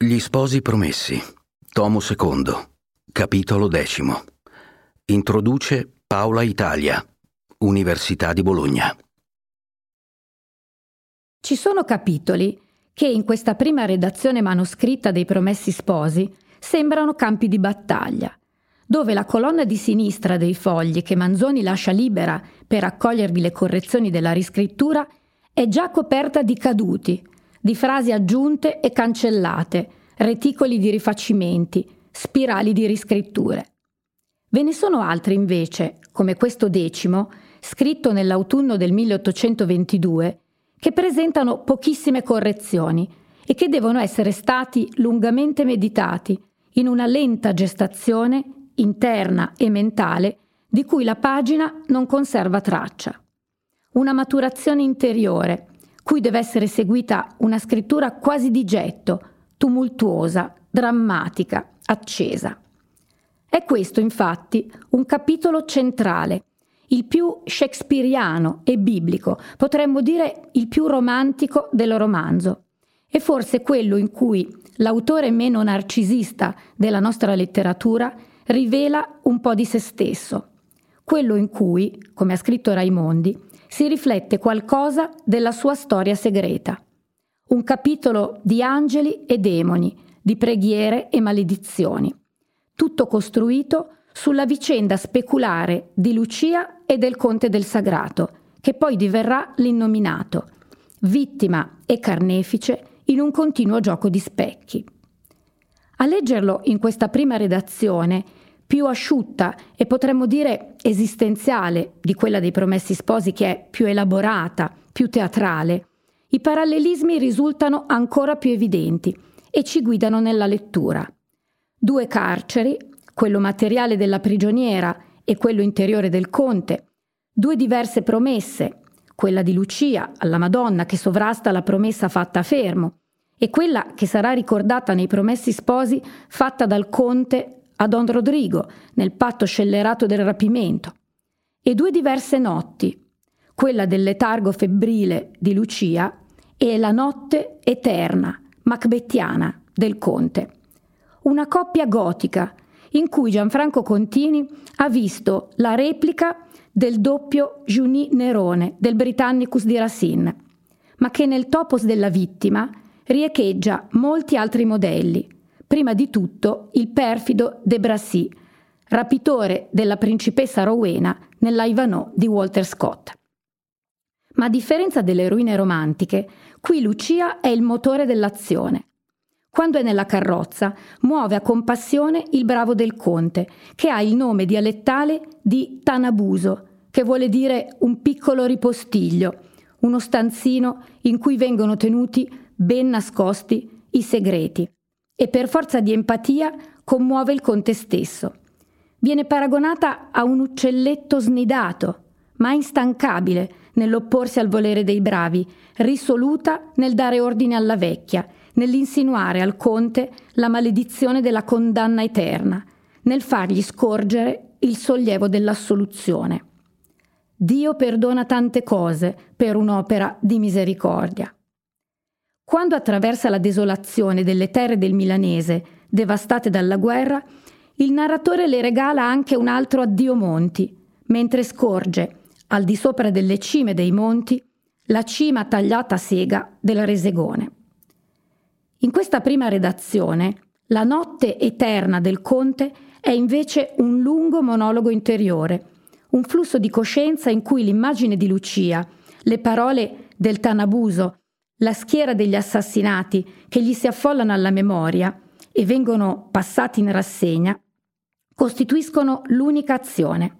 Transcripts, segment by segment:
Gli sposi promessi, tomo secondo, capitolo decimo. Introduce Paola Italia, Università di Bologna. Ci sono capitoli che in questa prima redazione manoscritta dei Promessi Sposi sembrano campi di battaglia, dove la colonna di sinistra dei fogli che Manzoni lascia libera per accogliervi le correzioni della riscrittura è già coperta di caduti, di frasi aggiunte e cancellate, reticoli di rifacimenti, spirali di riscritture. Ve ne sono altri invece, come questo decimo, scritto nell'autunno del 1822, che presentano pochissime correzioni e che devono essere stati lungamente meditati in una lenta gestazione interna e mentale di cui la pagina non conserva traccia. Una maturazione interiore, cui deve essere seguita una scrittura quasi di getto, tumultuosa, drammatica, accesa. È questo, infatti, un capitolo centrale il più shakespeariano e biblico, potremmo dire il più romantico del romanzo, e forse quello in cui l'autore meno narcisista della nostra letteratura rivela un po' di se stesso, quello in cui, come ha scritto Raimondi, si riflette qualcosa della sua storia segreta. Un capitolo di angeli e demoni, di preghiere e maledizioni, tutto costruito sulla vicenda speculare di Lucia e del conte del Sagrato, che poi diverrà l'innominato, vittima e carnefice in un continuo gioco di specchi. A leggerlo in questa prima redazione, più asciutta e potremmo dire esistenziale di quella dei Promessi Sposi che è più elaborata, più teatrale, i parallelismi risultano ancora più evidenti e ci guidano nella lettura. Due carceri, quello materiale della prigioniera e quello interiore del conte, due diverse promesse, quella di Lucia alla Madonna che sovrasta la promessa fatta a Fermo e quella che sarà ricordata nei promessi sposi fatta dal conte a Don Rodrigo nel patto scellerato del rapimento, e due diverse notti, quella del letargo febbrile di Lucia e la notte eterna, macbettiana, del conte. Una coppia gotica in cui Gianfranco Contini ha visto la replica del doppio Junie Nerone del Britannicus di Racine, ma che nel topos della vittima riecheggia molti altri modelli, prima di tutto il perfido De Brassy, rapitore della principessa Rowena nell'Ivanhoe di Walter Scott. Ma a differenza delle eroine romantiche, qui Lucia è il motore dell'azione. Quando è nella carrozza, muove a compassione il bravo del conte, che ha il nome dialettale di Tanabuso, che vuole dire un piccolo ripostiglio, uno stanzino in cui vengono tenuti ben nascosti i segreti. E per forza di empatia commuove il conte stesso. Viene paragonata a un uccelletto snidato, ma instancabile nell'opporsi al volere dei bravi, risoluta nel dare ordine alla vecchia nell'insinuare al conte la maledizione della condanna eterna, nel fargli scorgere il sollievo dell'assoluzione. Dio perdona tante cose per un'opera di misericordia. Quando attraversa la desolazione delle terre del Milanese, devastate dalla guerra, il narratore le regala anche un altro addio monti, mentre scorge, al di sopra delle cime dei monti, la cima tagliata a sega della Resegone. In questa prima redazione, la notte eterna del conte è invece un lungo monologo interiore, un flusso di coscienza in cui l'immagine di Lucia, le parole del Tanabuso, la schiera degli assassinati che gli si affollano alla memoria e vengono passati in rassegna, costituiscono l'unica azione.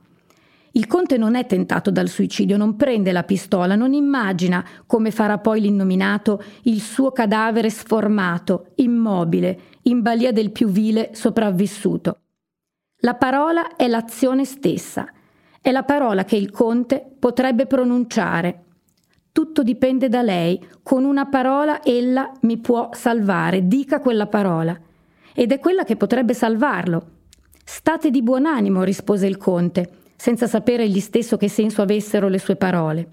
Il conte non è tentato dal suicidio, non prende la pistola, non immagina, come farà poi l'innominato, il suo cadavere sformato, immobile, in balia del più vile sopravvissuto. La parola è l'azione stessa, è la parola che il conte potrebbe pronunciare. Tutto dipende da lei, con una parola ella mi può salvare, dica quella parola. Ed è quella che potrebbe salvarlo. State di buon animo, rispose il conte senza sapere egli stesso che senso avessero le sue parole.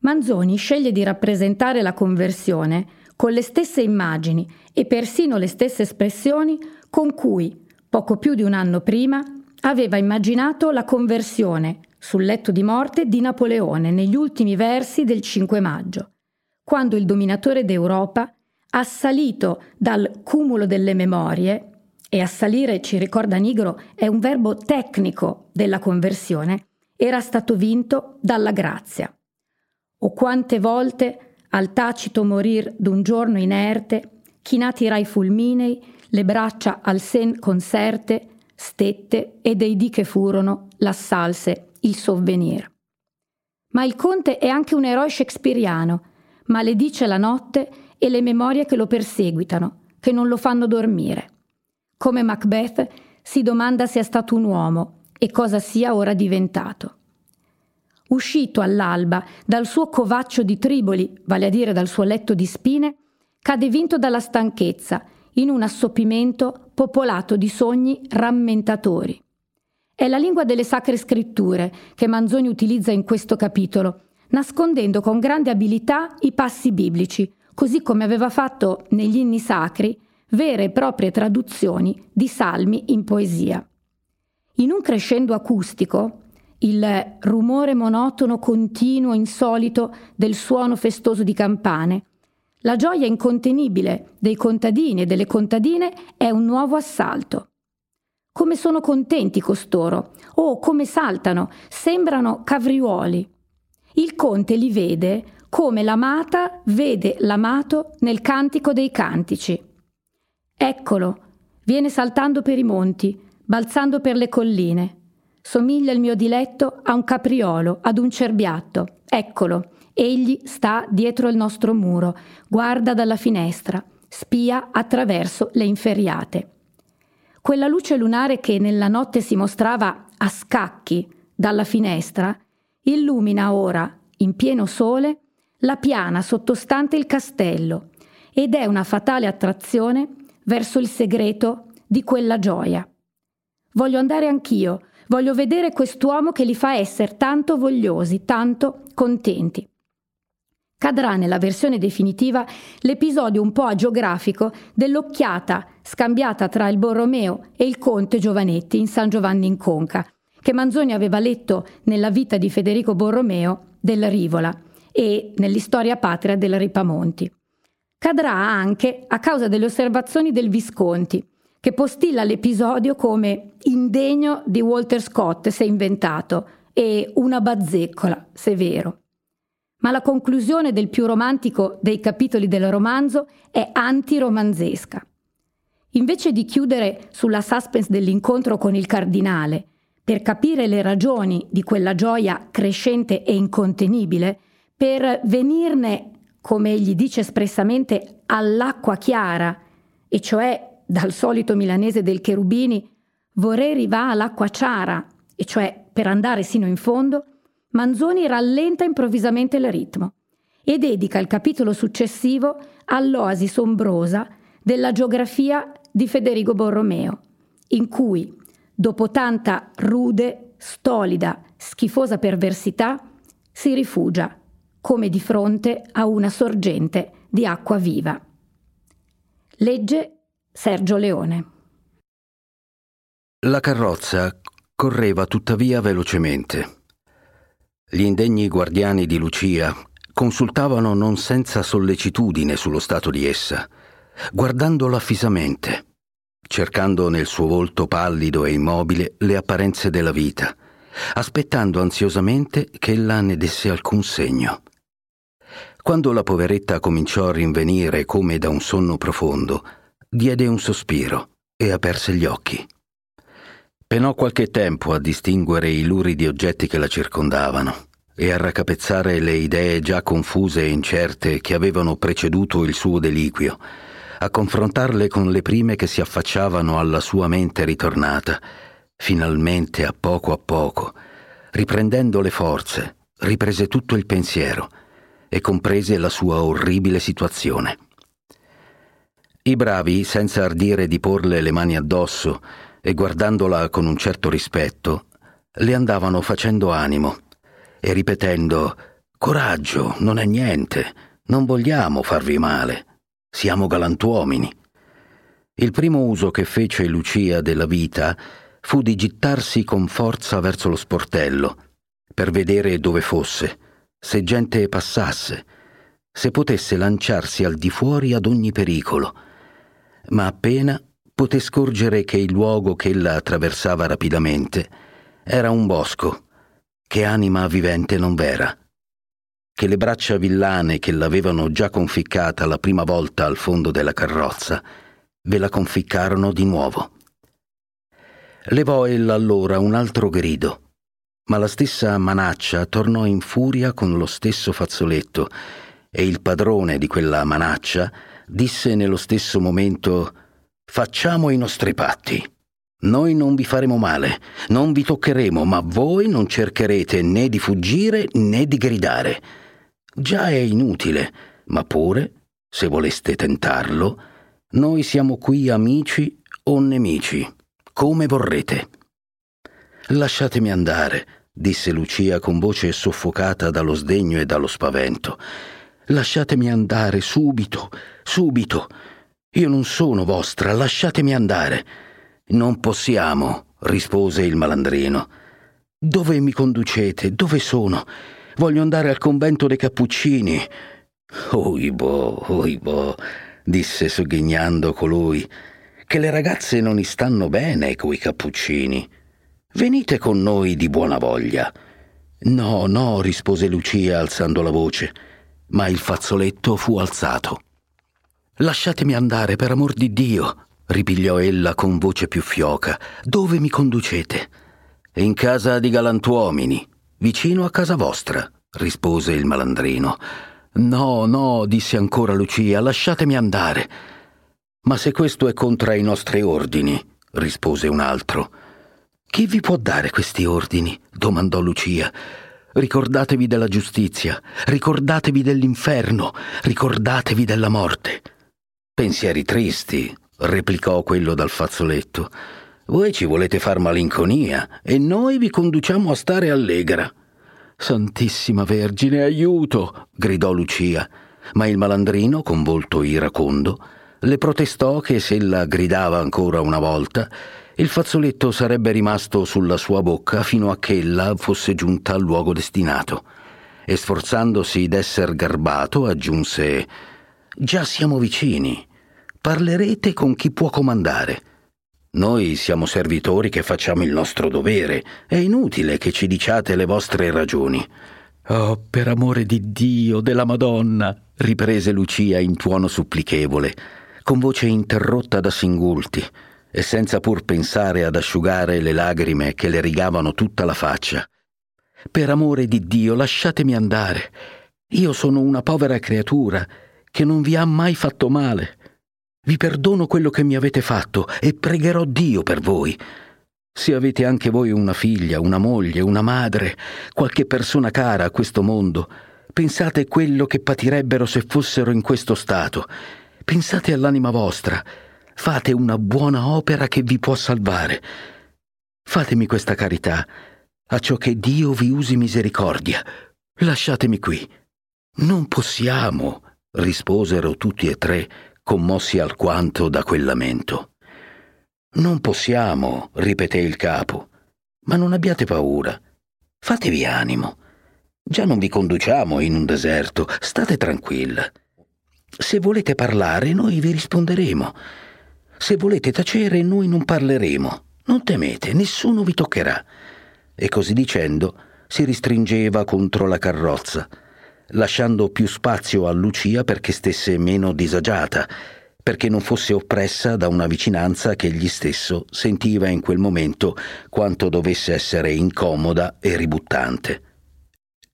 Manzoni sceglie di rappresentare la conversione con le stesse immagini e persino le stesse espressioni con cui, poco più di un anno prima, aveva immaginato la conversione sul letto di morte di Napoleone negli ultimi versi del 5 maggio, quando il dominatore d'Europa, assalito dal cumulo delle memorie, e assalire, ci ricorda Nigro, è un verbo tecnico della conversione, era stato vinto dalla grazia. O quante volte al tacito morir d'un giorno inerte, chinati rai fulminei, le braccia al sen conserte, stette e dei dì che furono l'assalse il sovvenir. Ma il conte è anche un eroe shakespeariano, maledice la notte e le memorie che lo perseguitano, che non lo fanno dormire. Come Macbeth si domanda se è stato un uomo e cosa sia ora diventato. Uscito all'alba dal suo covaccio di triboli, vale a dire dal suo letto di spine, cade vinto dalla stanchezza in un assopimento popolato di sogni rammentatori. È la lingua delle sacre scritture che Manzoni utilizza in questo capitolo, nascondendo con grande abilità i passi biblici, così come aveva fatto negli inni sacri vere e proprie traduzioni di salmi in poesia. In un crescendo acustico, il rumore monotono, continuo, insolito del suono festoso di campane, la gioia incontenibile dei contadini e delle contadine è un nuovo assalto. Come sono contenti costoro, oh come saltano, sembrano cavriuoli. Il conte li vede come l'amata vede l'amato nel cantico dei cantici. Eccolo, viene saltando per i monti, balzando per le colline. Somiglia il mio diletto a un capriolo, ad un cerbiatto. Eccolo, egli sta dietro il nostro muro, guarda dalla finestra, spia attraverso le inferriate. Quella luce lunare che nella notte si mostrava a scacchi dalla finestra, illumina ora, in pieno sole, la piana sottostante il castello ed è una fatale attrazione verso il segreto di quella gioia. Voglio andare anch'io, voglio vedere quest'uomo che li fa essere tanto vogliosi, tanto contenti. Cadrà nella versione definitiva l'episodio un po' agiografico dell'occhiata scambiata tra il Borromeo e il conte Giovanetti in San Giovanni in Conca, che Manzoni aveva letto nella vita di Federico Borromeo del Rivola e nell'istoria patria del Ripamonti cadrà anche a causa delle osservazioni del Visconti, che postilla l'episodio come indegno di Walter Scott se inventato e una bazzeccola se vero. Ma la conclusione del più romantico dei capitoli del romanzo è antiromanzesca. Invece di chiudere sulla suspense dell'incontro con il cardinale, per capire le ragioni di quella gioia crescente e incontenibile, per venirne come egli dice espressamente, all'acqua chiara, e cioè dal solito milanese del Cherubini, vorrei rivà all'acqua ciara, e cioè per andare sino in fondo, Manzoni rallenta improvvisamente il ritmo e dedica il capitolo successivo all'oasi sombrosa della geografia di Federico Borromeo, in cui, dopo tanta rude, stolida, schifosa perversità, si rifugia come di fronte a una sorgente di acqua viva. Legge Sergio Leone. La carrozza correva tuttavia velocemente. Gli indegni guardiani di Lucia consultavano non senza sollecitudine sullo stato di essa, guardandola fisamente, cercando nel suo volto pallido e immobile le apparenze della vita, aspettando ansiosamente che ella ne desse alcun segno. Quando la poveretta cominciò a rinvenire come da un sonno profondo, diede un sospiro e aperse gli occhi. Penò qualche tempo a distinguere i luridi oggetti che la circondavano e a raccapezzare le idee già confuse e incerte che avevano preceduto il suo deliquio, a confrontarle con le prime che si affacciavano alla sua mente ritornata, finalmente a poco a poco, riprendendo le forze, riprese tutto il pensiero e comprese la sua orribile situazione. I bravi, senza ardire di porle le mani addosso e guardandola con un certo rispetto, le andavano facendo animo e ripetendo Coraggio, non è niente, non vogliamo farvi male, siamo galantuomini. Il primo uso che fece Lucia della vita fu di gittarsi con forza verso lo sportello, per vedere dove fosse, se gente passasse, se potesse lanciarsi al di fuori ad ogni pericolo. Ma appena poté scorgere che il luogo che ella attraversava rapidamente era un bosco, che anima vivente non v'era, che le braccia villane che l'avevano già conficcata la prima volta al fondo della carrozza ve la conficcarono di nuovo. Levò ella allora un altro grido ma la stessa manaccia tornò in furia con lo stesso fazzoletto e il padrone di quella manaccia disse nello stesso momento Facciamo i nostri patti. Noi non vi faremo male, non vi toccheremo, ma voi non cercherete né di fuggire né di gridare. Già è inutile, ma pure, se voleste tentarlo, noi siamo qui amici o nemici, come vorrete. Lasciatemi andare, disse Lucia con voce soffocata dallo sdegno e dallo spavento. Lasciatemi andare subito, subito. Io non sono vostra, lasciatemi andare. Non possiamo, rispose il malandrino. Dove mi conducete? Dove sono? Voglio andare al convento dei Cappuccini. Oibo, oibo, disse sogghignando colui, che le ragazze non stanno bene coi Cappuccini. Venite con noi di buona voglia. No, no, rispose Lucia alzando la voce, ma il fazzoletto fu alzato. Lasciatemi andare, per amor di Dio, ripigliò ella con voce più fioca. Dove mi conducete? In casa di galantuomini, vicino a casa vostra, rispose il malandrino. No, no, disse ancora Lucia, lasciatemi andare. Ma se questo è contra i nostri ordini, rispose un altro. Chi vi può dare questi ordini? domandò Lucia. Ricordatevi della giustizia, ricordatevi dell'inferno, ricordatevi della morte. Pensieri tristi, replicò quello dal fazzoletto. Voi ci volete far malinconia e noi vi conduciamo a stare allegra. Santissima Vergine, aiuto! gridò Lucia, ma il malandrino, con volto iracondo, le protestò che se la gridava ancora una volta, il fazzoletto sarebbe rimasto sulla sua bocca fino a che ella fosse giunta al luogo destinato. E sforzandosi d'esser garbato, aggiunse Già siamo vicini. Parlerete con chi può comandare. Noi siamo servitori che facciamo il nostro dovere. È inutile che ci diciate le vostre ragioni. Oh, per amore di Dio, della Madonna, riprese Lucia in tuono supplichevole, con voce interrotta da singulti e senza pur pensare ad asciugare le lagrime che le rigavano tutta la faccia. Per amore di Dio, lasciatemi andare. Io sono una povera creatura che non vi ha mai fatto male. Vi perdono quello che mi avete fatto e pregherò Dio per voi. Se avete anche voi una figlia, una moglie, una madre, qualche persona cara a questo mondo, pensate quello che patirebbero se fossero in questo stato. Pensate all'anima vostra Fate una buona opera che vi può salvare. Fatemi questa carità, a ciò che Dio vi usi misericordia. Lasciatemi qui. Non possiamo, risposero tutti e tre, commossi alquanto da quel lamento. Non possiamo, ripeté il capo, ma non abbiate paura. Fatevi animo. Già non vi conduciamo in un deserto, state tranquilla. Se volete parlare, noi vi risponderemo. Se volete tacere, noi non parleremo. Non temete, nessuno vi toccherà. E così dicendo, si ristringeva contro la carrozza, lasciando più spazio a Lucia perché stesse meno disagiata, perché non fosse oppressa da una vicinanza che egli stesso sentiva in quel momento quanto dovesse essere incomoda e ributtante.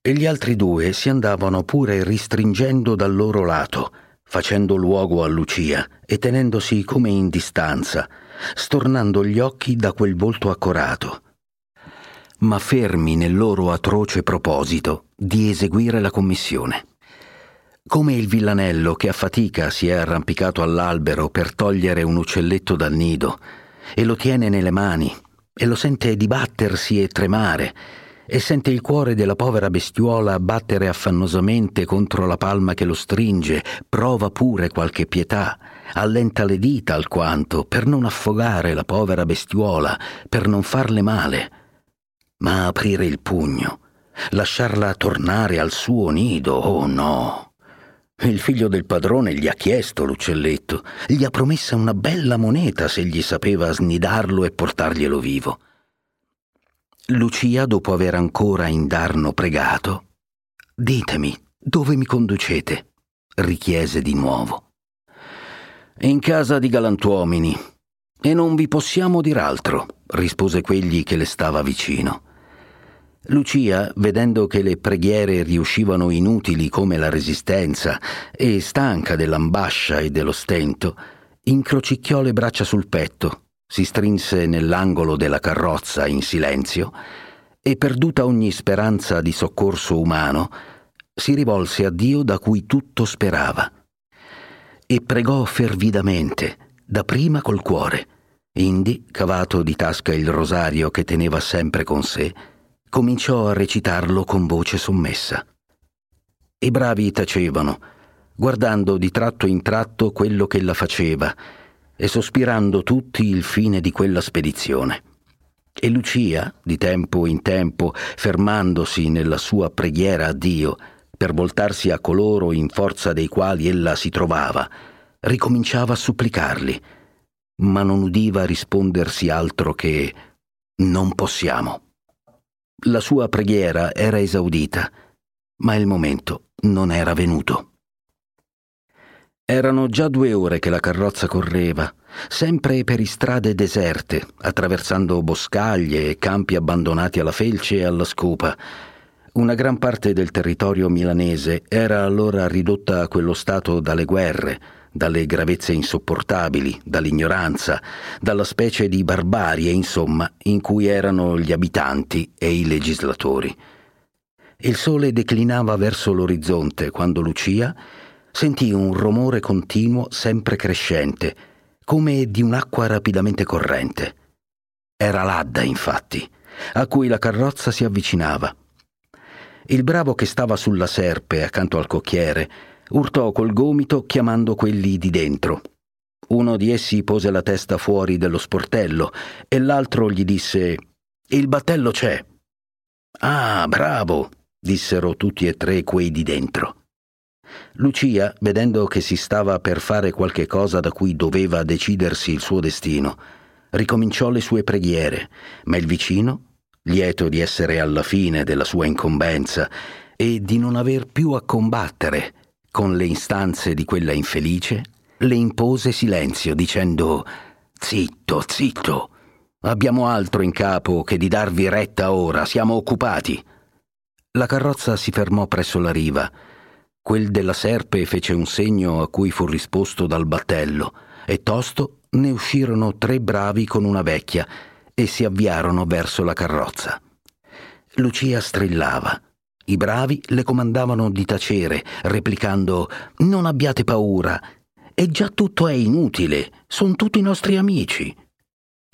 E gli altri due si andavano pure ristringendo dal loro lato, facendo luogo a Lucia e tenendosi come in distanza, stornando gli occhi da quel volto accorato, ma fermi nel loro atroce proposito di eseguire la commissione. Come il villanello che a fatica si è arrampicato all'albero per togliere un uccelletto dal nido e lo tiene nelle mani e lo sente dibattersi e tremare e sente il cuore della povera bestiuola battere affannosamente contro la palma che lo stringe, prova pure qualche pietà, allenta le dita alquanto per non affogare la povera bestiuola, per non farle male. Ma aprire il pugno, lasciarla tornare al suo nido, oh no. Il figlio del padrone gli ha chiesto l'uccelletto, gli ha promessa una bella moneta se gli sapeva snidarlo e portarglielo vivo. Lucia, dopo aver ancora indarno pregato, Ditemi, dove mi conducete? richiese di nuovo. In casa di galantuomini. E non vi possiamo dir altro, rispose quegli che le stava vicino. Lucia, vedendo che le preghiere riuscivano inutili come la resistenza e stanca dell'ambascia e dello stento, incrocicchiò le braccia sul petto, si strinse nell'angolo della carrozza in silenzio e, perduta ogni speranza di soccorso umano, si rivolse a Dio da cui tutto sperava e pregò fervidamente, dapprima col cuore. Indi, cavato di tasca il rosario che teneva sempre con sé, cominciò a recitarlo con voce sommessa. I bravi tacevano, guardando di tratto in tratto quello che la faceva e sospirando tutti il fine di quella spedizione. E Lucia, di tempo in tempo, fermandosi nella sua preghiera a Dio, per voltarsi a coloro in forza dei quali ella si trovava, ricominciava a supplicarli, ma non udiva rispondersi altro che non possiamo. La sua preghiera era esaudita, ma il momento non era venuto. Erano già due ore che la carrozza correva, sempre per strade deserte, attraversando boscaglie e campi abbandonati alla felce e alla scopa. Una gran parte del territorio milanese era allora ridotta a quello stato dalle guerre, dalle gravezze insopportabili, dall'ignoranza, dalla specie di barbarie, insomma, in cui erano gli abitanti e i legislatori. Il sole declinava verso l'orizzonte quando Lucia sentì un rumore continuo sempre crescente, come di un'acqua rapidamente corrente. Era l'Adda, infatti, a cui la carrozza si avvicinava. Il bravo che stava sulla serpe accanto al cocchiere urtò col gomito chiamando quelli di dentro. Uno di essi pose la testa fuori dello sportello e l'altro gli disse Il battello c'è. Ah, bravo, dissero tutti e tre quei di dentro. Lucia, vedendo che si stava per fare qualche cosa da cui doveva decidersi il suo destino, ricominciò le sue preghiere, ma il vicino, lieto di essere alla fine della sua incombenza e di non aver più a combattere con le istanze di quella infelice, le impose silenzio dicendo Zitto, zitto, abbiamo altro in capo che di darvi retta ora, siamo occupati. La carrozza si fermò presso la riva. Quel della serpe fece un segno a cui fu risposto dal battello e tosto ne uscirono tre bravi con una vecchia e si avviarono verso la carrozza. Lucia strillava. I bravi le comandavano di tacere, replicando Non abbiate paura, e già tutto è inutile, sono tutti i nostri amici.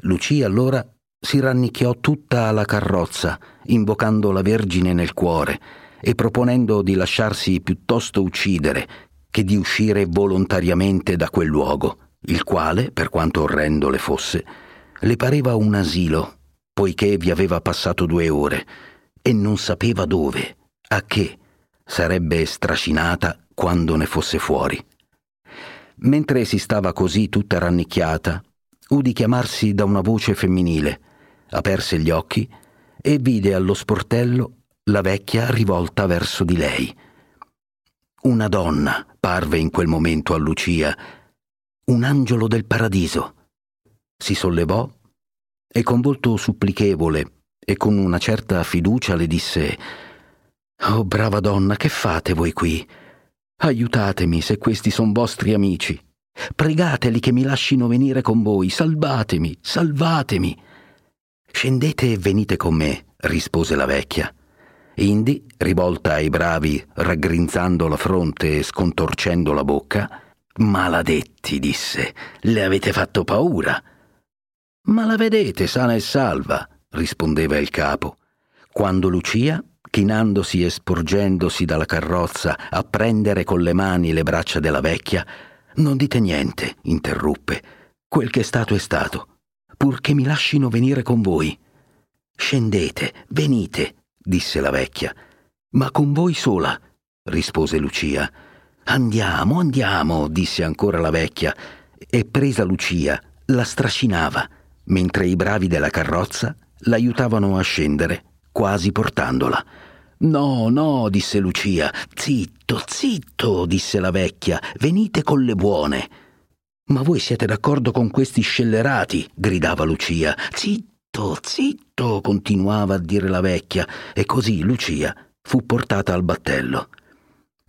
Lucia allora si rannicchiò tutta alla carrozza, invocando la Vergine nel cuore e proponendo di lasciarsi piuttosto uccidere che di uscire volontariamente da quel luogo, il quale, per quanto orrendo le fosse, le pareva un asilo, poiché vi aveva passato due ore e non sapeva dove a che sarebbe strascinata quando ne fosse fuori. Mentre si stava così tutta rannicchiata, udì chiamarsi da una voce femminile, aperse gli occhi e vide allo sportello la vecchia rivolta verso di lei. Una donna parve in quel momento a Lucia, un angelo del paradiso. Si sollevò e con volto supplichevole e con una certa fiducia le disse Oh, brava donna, che fate voi qui? Aiutatemi se questi sono vostri amici. Pregateli che mi lascino venire con voi. Salvatemi, salvatemi. Scendete e venite con me, rispose la vecchia. Indi, rivolta ai bravi, raggrinzando la fronte e scontorcendo la bocca, Maladetti, disse, le avete fatto paura. Ma la vedete sana e salva, rispondeva il capo quando Lucia, chinandosi e sporgendosi dalla carrozza a prendere con le mani le braccia della vecchia, non dite niente, interruppe. Quel che è stato è stato, purché mi lascino venire con voi. Scendete, venite, disse la vecchia. Ma con voi sola, rispose Lucia. Andiamo, andiamo, disse ancora la vecchia, e presa Lucia, la strascinava, mentre i bravi della carrozza l'aiutavano a scendere, quasi portandola. No, no, disse Lucia. Zitto, zitto, disse la vecchia, venite con le buone. Ma voi siete d'accordo con questi scellerati? gridava Lucia. Zitto, zitto, continuava a dire la vecchia, e così Lucia fu portata al battello.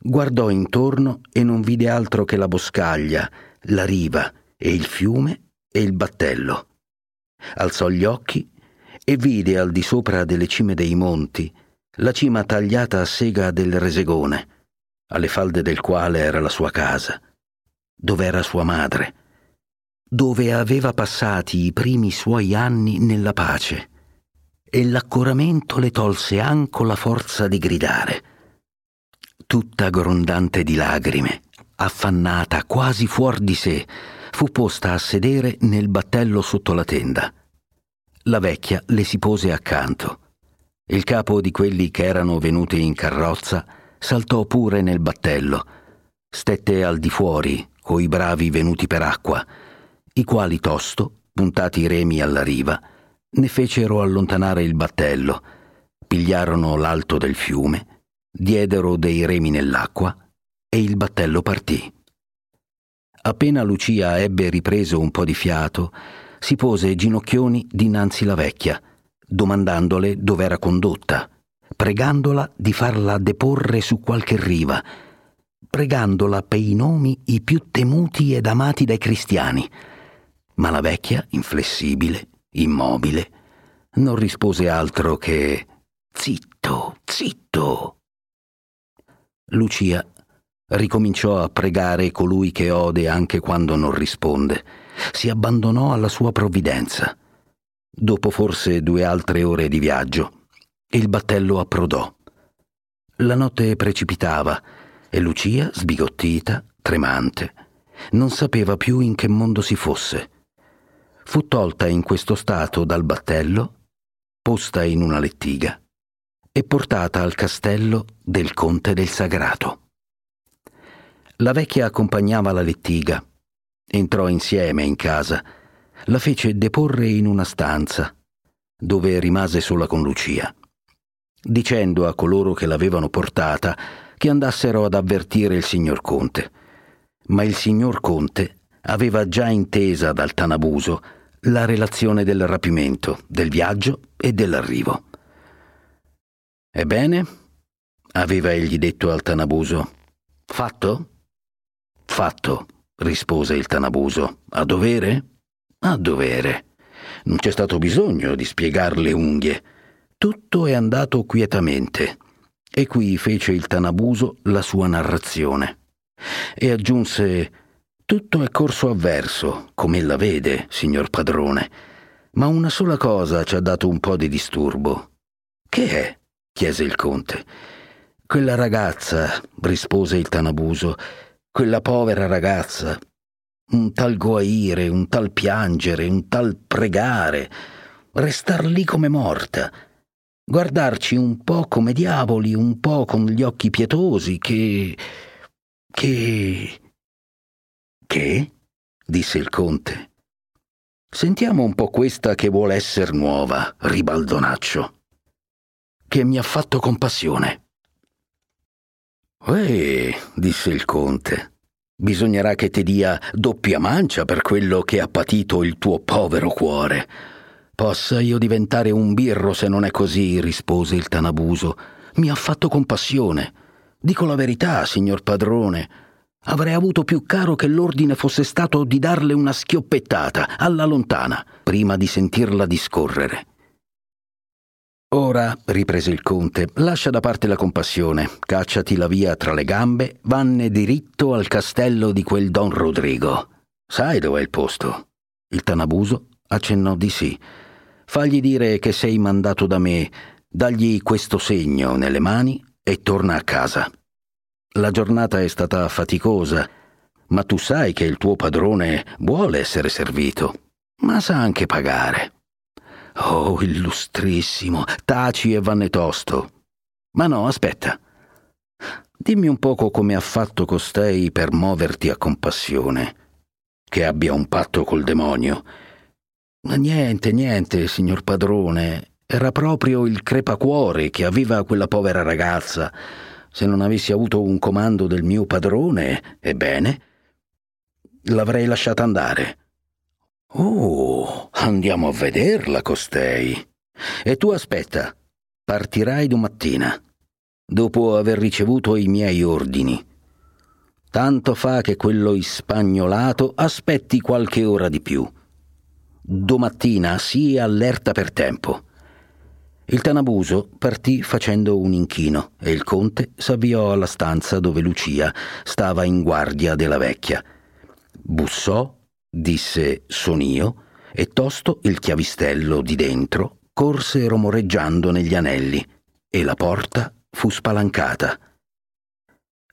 Guardò intorno e non vide altro che la boscaglia, la riva e il fiume e il battello. Alzò gli occhi e vide al di sopra delle cime dei monti la cima tagliata a sega del Resegone, alle falde del quale era la sua casa, dove era sua madre, dove aveva passati i primi suoi anni nella pace, e l'accoramento le tolse anco la forza di gridare. Tutta grondante di lagrime, affannata, quasi fuor di sé, fu posta a sedere nel battello sotto la tenda. La vecchia le si pose accanto il capo di quelli che erano venuti in carrozza saltò pure nel battello, stette al di fuori coi bravi venuti per acqua, i quali tosto, puntati i remi alla riva, ne fecero allontanare il battello, pigliarono l'alto del fiume, diedero dei remi nell'acqua e il battello partì. Appena Lucia ebbe ripreso un po' di fiato, si pose ginocchioni dinanzi la vecchia, domandandole dove era condotta, pregandola di farla deporre su qualche riva, pregandola per i nomi i più temuti ed amati dai cristiani. Ma la vecchia, inflessibile, immobile, non rispose altro che Zitto, zitto. Lucia ricominciò a pregare colui che ode anche quando non risponde. Si abbandonò alla sua provvidenza. Dopo forse due altre ore di viaggio, il battello approdò. La notte precipitava e Lucia, sbigottita, tremante, non sapeva più in che mondo si fosse. Fu tolta in questo stato dal battello, posta in una lettiga e portata al castello del conte del Sagrato. La vecchia accompagnava la lettiga, entrò insieme in casa la fece deporre in una stanza, dove rimase sola con Lucia, dicendo a coloro che l'avevano portata che andassero ad avvertire il signor Conte. Ma il signor Conte aveva già intesa dal Tanabuso la relazione del rapimento, del viaggio e dell'arrivo. Ebbene, aveva egli detto al Tanabuso. Fatto? Fatto, rispose il Tanabuso. A dovere? A dovere. Non c'è stato bisogno di spiegar le unghie. Tutto è andato quietamente. E qui fece il Tanabuso la sua narrazione. E aggiunse tutto è corso avverso, come ella vede, signor padrone. Ma una sola cosa ci ha dato un po' di disturbo. Che è? chiese il conte. Quella ragazza, rispose il Tanabuso, quella povera ragazza, un tal guaire, un tal piangere, un tal pregare, restar lì come morta, guardarci un po' come diavoli, un po' con gli occhi pietosi, che... che... che? disse il conte. Sentiamo un po' questa che vuole esser nuova, ribaldonaccio, che mi ha fatto compassione. Eh, disse il conte, Bisognerà che ti dia doppia mancia per quello che ha patito il tuo povero cuore. Possa io diventare un birro se non è così, rispose il Tanabuso. Mi ha fatto compassione. Dico la verità, signor padrone. Avrei avuto più caro che l'ordine fosse stato di darle una schioppettata alla lontana, prima di sentirla discorrere. Ora, riprese il conte, lascia da parte la compassione, cacciati la via tra le gambe, vanne diritto al castello di quel Don Rodrigo. Sai dov'è il posto? Il Tanabuso accennò di sì. Fagli dire che sei mandato da me, dagli questo segno nelle mani e torna a casa. La giornata è stata faticosa, ma tu sai che il tuo padrone vuole essere servito, ma sa anche pagare. Oh, illustrissimo, taci e vanne tosto. Ma no, aspetta. Dimmi un poco come ha fatto costei per muoverti a compassione. Che abbia un patto col demonio. Ma niente, niente, signor padrone. Era proprio il crepacuore che aveva quella povera ragazza. Se non avessi avuto un comando del mio padrone, ebbene, l'avrei lasciata andare. Oh, andiamo a vederla costei. E tu aspetta, partirai domattina, dopo aver ricevuto i miei ordini. Tanto fa che quello ispagnolato aspetti qualche ora di più. Domattina sii allerta per tempo. Il Tanabuso partì facendo un inchino e il conte s'avviò alla stanza dove Lucia stava in guardia della vecchia. Bussò disse son io, e tosto il chiavistello di dentro corse romoreggiando negli anelli, e la porta fu spalancata.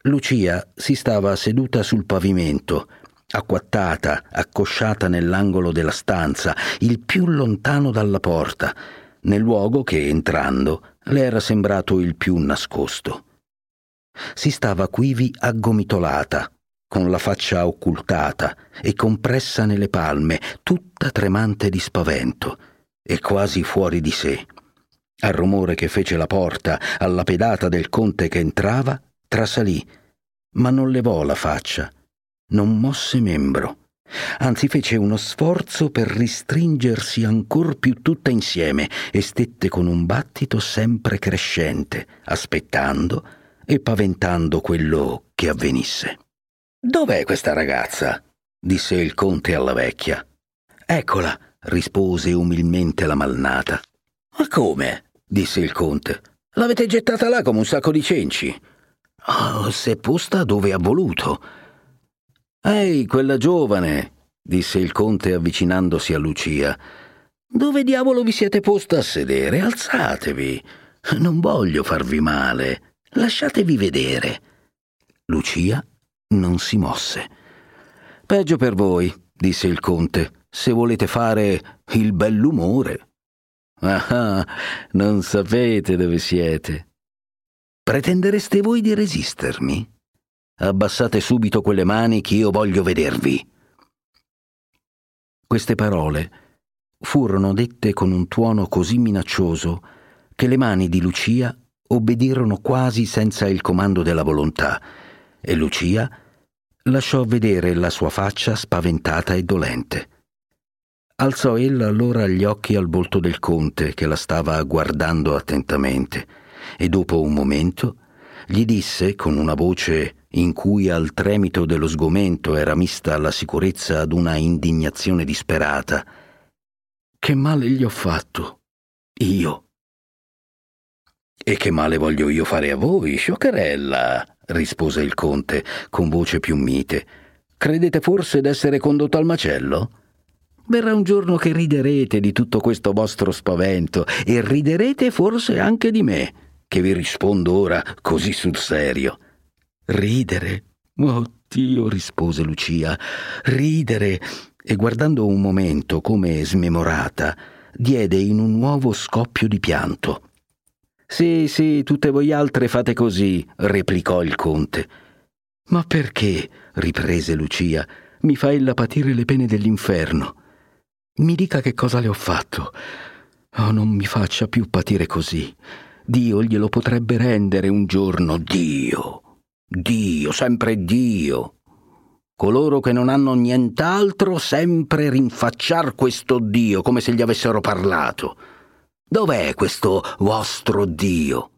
Lucia si stava seduta sul pavimento, acquattata, accosciata nell'angolo della stanza, il più lontano dalla porta, nel luogo che, entrando, le era sembrato il più nascosto. Si stava quivi aggomitolata, con la faccia occultata e compressa nelle palme, tutta tremante di spavento e quasi fuori di sé. Al rumore che fece la porta, alla pedata del conte che entrava, trasalì, ma non levò la faccia, non mosse membro, anzi fece uno sforzo per ristringersi ancor più tutta insieme e stette con un battito sempre crescente, aspettando e paventando quello che avvenisse. Dov'è questa ragazza? disse il conte alla vecchia. Eccola, rispose umilmente la malnata. Ma come? disse il conte. L'avete gettata là come un sacco di cenci. Oh, s'è posta dove ha voluto. Ehi, quella giovane, disse il conte avvicinandosi a Lucia. Dove diavolo vi siete posta a sedere? Alzatevi. Non voglio farvi male. Lasciatevi vedere. Lucia non si mosse. Peggio per voi, disse il conte, se volete fare il bell'umore. Ah, non sapete dove siete. Pretendereste voi di resistermi? Abbassate subito quelle mani che io voglio vedervi. Queste parole furono dette con un tuono così minaccioso che le mani di Lucia obbedirono quasi senza il comando della volontà e Lucia lasciò vedere la sua faccia spaventata e dolente. Alzò ella allora gli occhi al volto del conte che la stava guardando attentamente e dopo un momento gli disse con una voce in cui al tremito dello sgomento era mista la sicurezza ad una indignazione disperata Che male gli ho fatto? Io. E che male voglio io fare a voi, scioccherella? Rispose il conte con voce più mite. Credete forse d'essere condotto al macello? Verrà un giorno che riderete di tutto questo vostro spavento e riderete forse anche di me, che vi rispondo ora così sul serio. Ridere? Oh Dio, rispose Lucia, ridere. E guardando un momento come smemorata, diede in un nuovo scoppio di pianto. Sì, sì, tutte voi altre fate così, replicò il conte. Ma perché? riprese Lucia. Mi fa ella patire le pene dell'inferno. Mi dica che cosa le ho fatto. Oh, non mi faccia più patire così. Dio glielo potrebbe rendere un giorno. Dio. Dio, sempre Dio. Coloro che non hanno nient'altro sempre rinfacciar questo Dio come se gli avessero parlato. Dov'è questo vostro Dio?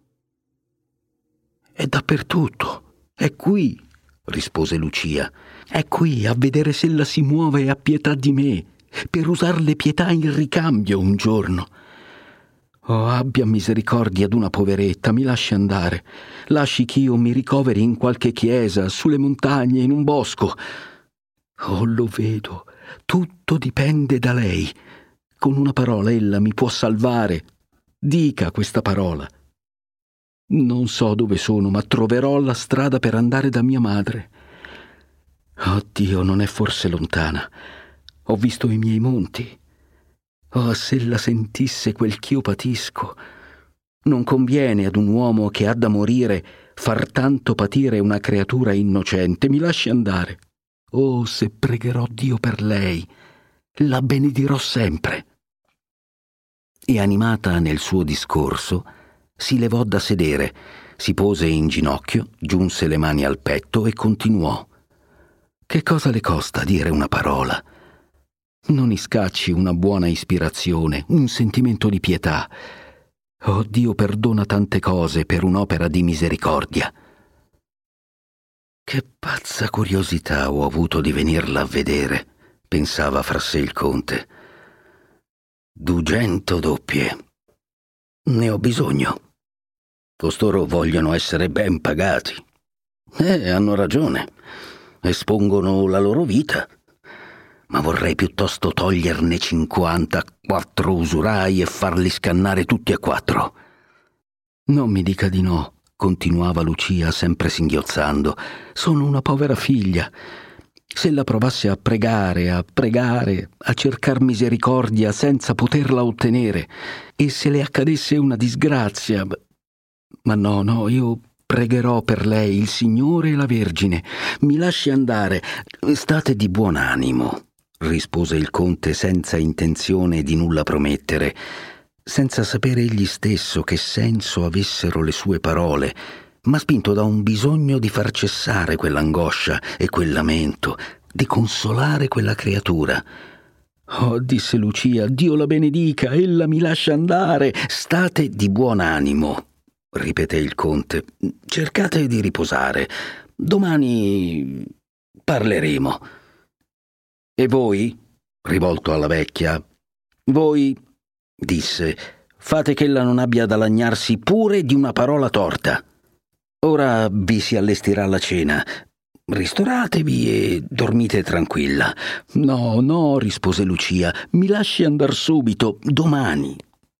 È dappertutto. È qui, rispose Lucia. È qui a vedere se ella si muove ha pietà di me, per usarle pietà in ricambio un giorno. Oh, abbia misericordia d'una poveretta, mi lasci andare. Lasci ch'io mi ricoveri in qualche chiesa, sulle montagne, in un bosco. Oh, lo vedo. Tutto dipende da lei. Con una parola ella mi può salvare. dica questa parola. Non so dove sono, ma troverò la strada per andare da mia madre. Oh Dio, non è forse lontana. Ho visto i miei monti. Oh, se la sentisse quel ch'io patisco. Non conviene ad un uomo che ha da morire far tanto patire una creatura innocente. Mi lasci andare. Oh, se pregherò Dio per lei, la benedirò sempre. E animata nel suo discorso, si levò da sedere, si pose in ginocchio, giunse le mani al petto e continuò. Che cosa le costa dire una parola? Non iscacci una buona ispirazione, un sentimento di pietà. Oh Dio perdona tante cose per un'opera di misericordia. Che pazza curiosità ho avuto di venirla a vedere, pensava fra sé il conte. Dugento doppie. Ne ho bisogno. Costoro vogliono essere ben pagati. Eh, hanno ragione. Espongono la loro vita. Ma vorrei piuttosto toglierne cinquanta, quattro usurai e farli scannare tutti e quattro. Non mi dica di no, continuava Lucia sempre singhiozzando. Sono una povera figlia. Se la provasse a pregare, a pregare, a cercar misericordia senza poterla ottenere, e se le accadesse una disgrazia. Ma no, no, io pregherò per lei il Signore e la Vergine. Mi lasci andare. State di buon animo, rispose il conte senza intenzione di nulla promettere senza sapere egli stesso che senso avessero le sue parole, ma spinto da un bisogno di far cessare quell'angoscia e quel lamento, di consolare quella creatura. Oh, disse Lucia, Dio la benedica, ella mi lascia andare, state di buon animo, ripeté il conte. Cercate di riposare. Domani parleremo. E voi? rivolto alla vecchia. Voi disse, fate che ella non abbia da lagnarsi pure di una parola torta. Ora vi si allestirà la cena. Ristoratevi e dormite tranquilla. No, no, rispose Lucia, mi lasci andar subito, domani.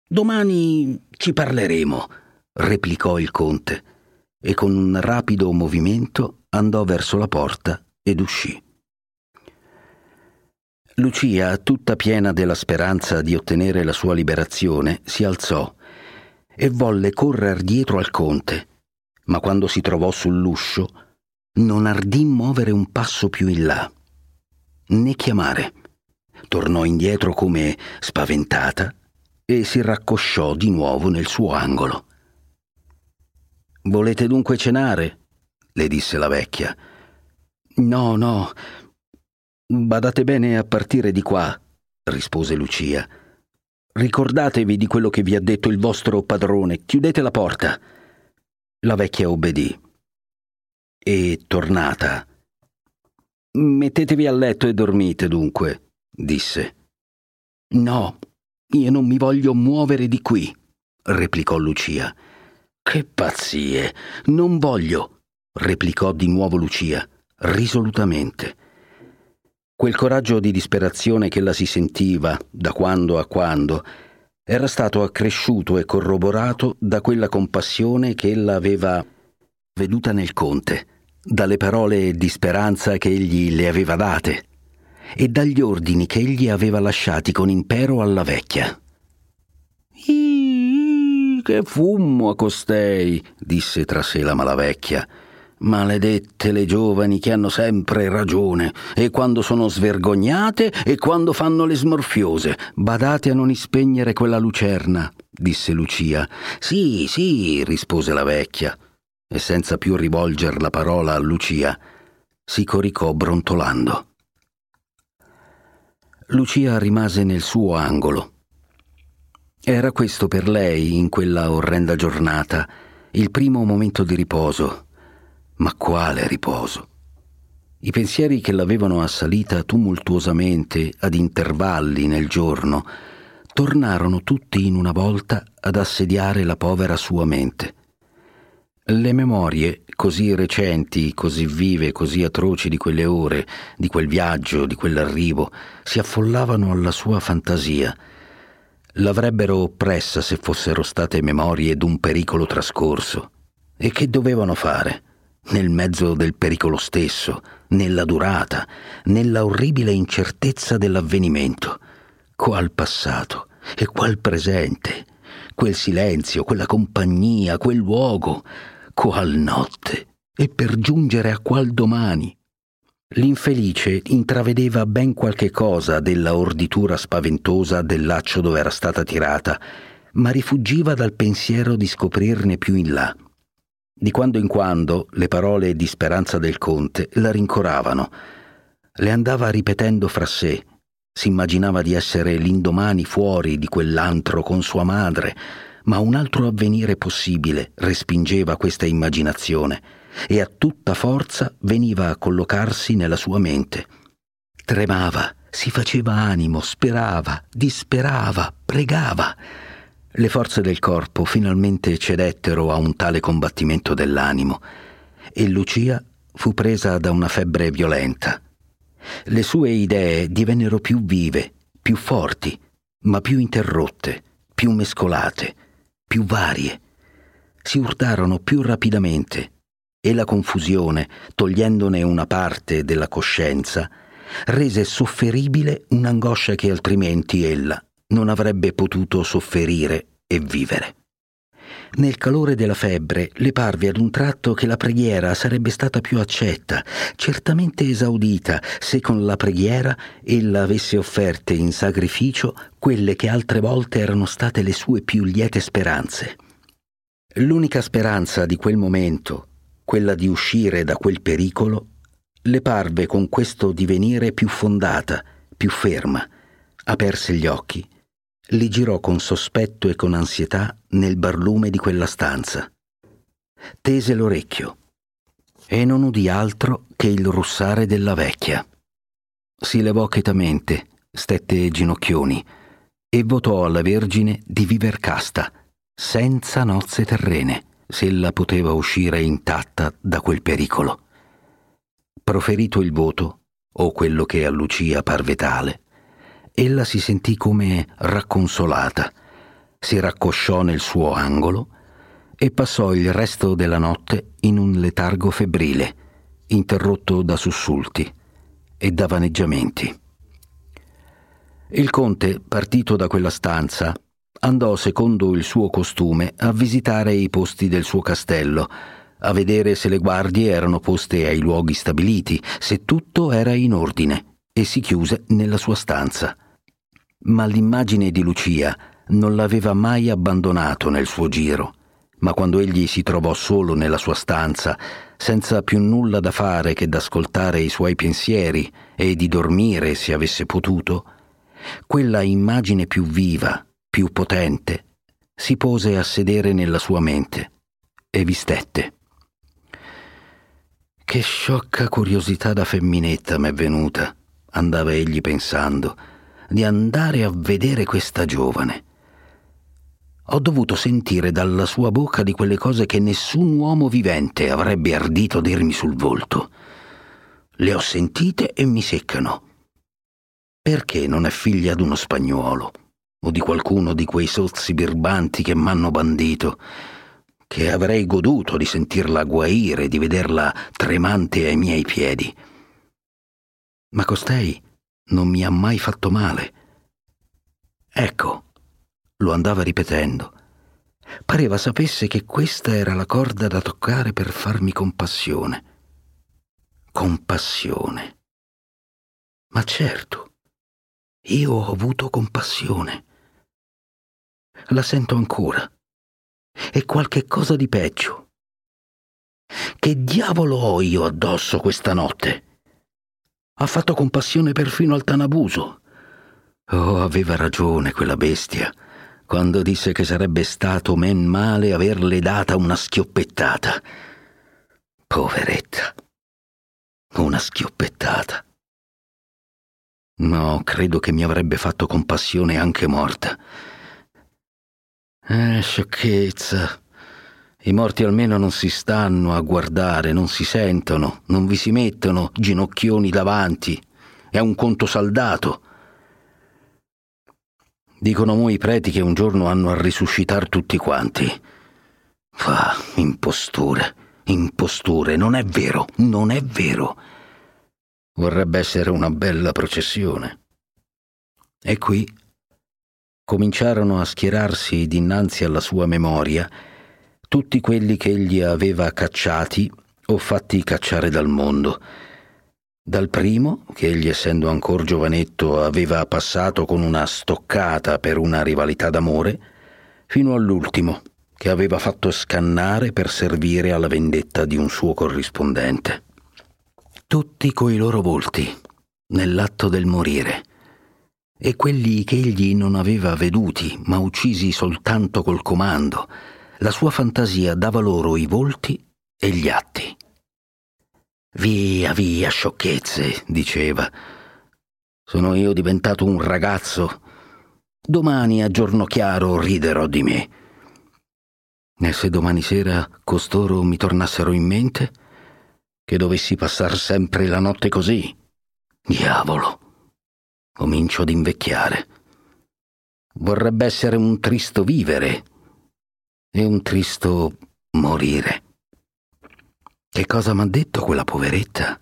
Domani ci parleremo, replicò il conte, e con un rapido movimento andò verso la porta ed uscì. Lucia, tutta piena della speranza di ottenere la sua liberazione, si alzò e volle correr dietro al conte, ma quando si trovò sull'uscio non ardì muovere un passo più in là, né chiamare. Tornò indietro come spaventata e si raccosciò di nuovo nel suo angolo. Volete dunque cenare? le disse la vecchia. No, no, Badate bene a partire di qua, rispose Lucia. Ricordatevi di quello che vi ha detto il vostro padrone, chiudete la porta. La vecchia obbedì. E tornata. Mettetevi a letto e dormite dunque, disse. No, io non mi voglio muovere di qui, replicò Lucia. Che pazzie! Non voglio, replicò di nuovo Lucia, risolutamente. Quel coraggio di disperazione che la si sentiva da quando a quando era stato accresciuto e corroborato da quella compassione che ella aveva veduta nel conte, dalle parole di speranza che egli le aveva date e dagli ordini che egli aveva lasciati con impero alla vecchia. Ih, che fumo a costei, disse tra sé la malavecchia. Maledette le giovani che hanno sempre ragione, e quando sono svergognate e quando fanno le smorfiose. Badate a non ispegnere quella lucerna, disse Lucia. Sì, sì, rispose la vecchia, e senza più rivolger la parola a Lucia, si coricò brontolando. Lucia rimase nel suo angolo. Era questo per lei, in quella orrenda giornata, il primo momento di riposo ma quale riposo! I pensieri che l'avevano assalita tumultuosamente ad intervalli nel giorno tornarono tutti in una volta ad assediare la povera sua mente. Le memorie, così recenti, così vive, così atroci di quelle ore, di quel viaggio, di quell'arrivo, si affollavano alla sua fantasia. L'avrebbero oppressa se fossero state memorie d'un pericolo trascorso. E che dovevano fare? Nel mezzo del pericolo stesso, nella durata, nella orribile incertezza dell'avvenimento. Qual passato e qual presente, quel silenzio, quella compagnia, quel luogo, qual notte, e per giungere a qual domani. L'infelice intravedeva ben qualche cosa della orditura spaventosa del laccio dove era stata tirata, ma rifuggiva dal pensiero di scoprirne più in là. Di quando in quando le parole di speranza del conte la rincoravano. Le andava ripetendo fra sé. Si immaginava di essere l'indomani fuori di quell'antro con sua madre, ma un altro avvenire possibile respingeva questa immaginazione e a tutta forza veniva a collocarsi nella sua mente. Tremava, si faceva animo, sperava, disperava, pregava. Le forze del corpo finalmente cedettero a un tale combattimento dell'animo e Lucia fu presa da una febbre violenta. Le sue idee divennero più vive, più forti, ma più interrotte, più mescolate, più varie. Si urtarono più rapidamente e la confusione, togliendone una parte della coscienza, rese sofferibile un'angoscia che altrimenti ella non avrebbe potuto sofferire e vivere. Nel calore della febbre le parve ad un tratto che la preghiera sarebbe stata più accetta, certamente esaudita, se con la preghiera ella avesse offerte in sacrificio quelle che altre volte erano state le sue più liete speranze. L'unica speranza di quel momento, quella di uscire da quel pericolo, le parve con questo divenire più fondata, più ferma. Aperse gli occhi, li girò con sospetto e con ansietà nel barlume di quella stanza. Tese l'orecchio e non udì altro che il russare della vecchia. Si levò chetamente, stette ginocchioni e votò alla Vergine di viver casta, senza nozze terrene se ella poteva uscire intatta da quel pericolo. Proferito il voto, o quello che a Lucia parve tale, ella si sentì come racconsolata, si raccosciò nel suo angolo e passò il resto della notte in un letargo febbrile, interrotto da sussulti e da vaneggiamenti. Il conte, partito da quella stanza, andò secondo il suo costume a visitare i posti del suo castello, a vedere se le guardie erano poste ai luoghi stabiliti, se tutto era in ordine, e si chiuse nella sua stanza. Ma l'immagine di Lucia non l'aveva mai abbandonato nel suo giro, ma quando egli si trovò solo nella sua stanza, senza più nulla da fare che d'ascoltare i suoi pensieri e di dormire se avesse potuto, quella immagine più viva, più potente, si pose a sedere nella sua mente e vi stette. Che sciocca curiosità da femminetta m'è venuta, andava egli pensando, di andare a vedere questa giovane. Ho dovuto sentire dalla sua bocca di quelle cose che nessun uomo vivente avrebbe ardito dirmi sul volto. Le ho sentite e mi seccano. Perché non è figlia d'uno spagnuolo? o di qualcuno di quei sozzi birbanti che m'hanno bandito, che avrei goduto di sentirla guaire, di vederla tremante ai miei piedi. Ma costei non mi ha mai fatto male. Ecco, lo andava ripetendo. Pareva sapesse che questa era la corda da toccare per farmi compassione. Compassione. Ma certo, io ho avuto compassione la sento ancora. E qualche cosa di peggio. Che diavolo ho io addosso questa notte? Ha fatto compassione perfino al Tanabuso. Oh, aveva ragione quella bestia quando disse che sarebbe stato men male averle data una schioppettata. Poveretta. Una schioppettata. No, credo che mi avrebbe fatto compassione anche morta. Eh, sciocchezza. I morti almeno non si stanno a guardare, non si sentono, non vi si mettono ginocchioni davanti. È un conto saldato. Dicono mo i preti che un giorno hanno a risuscitar tutti quanti. Fa, imposture, imposture, non è vero, non è vero. Vorrebbe essere una bella processione. E qui cominciarono a schierarsi dinanzi alla sua memoria tutti quelli che egli aveva cacciati o fatti cacciare dal mondo dal primo, che egli essendo ancor giovanetto aveva passato con una stoccata per una rivalità d'amore, fino all'ultimo, che aveva fatto scannare per servire alla vendetta di un suo corrispondente. Tutti coi loro volti, nell'atto del morire, e quelli che egli non aveva veduti, ma uccisi soltanto col comando, la sua fantasia dava loro i volti e gli atti. Via, via, sciocchezze, diceva. Sono io diventato un ragazzo. Domani a giorno chiaro riderò di me. E se domani sera costoro mi tornassero in mente? Che dovessi passar sempre la notte così? Diavolo! Comincio ad invecchiare. Vorrebbe essere un tristo vivere e un tristo morire. Che cosa m'ha detto quella poveretta?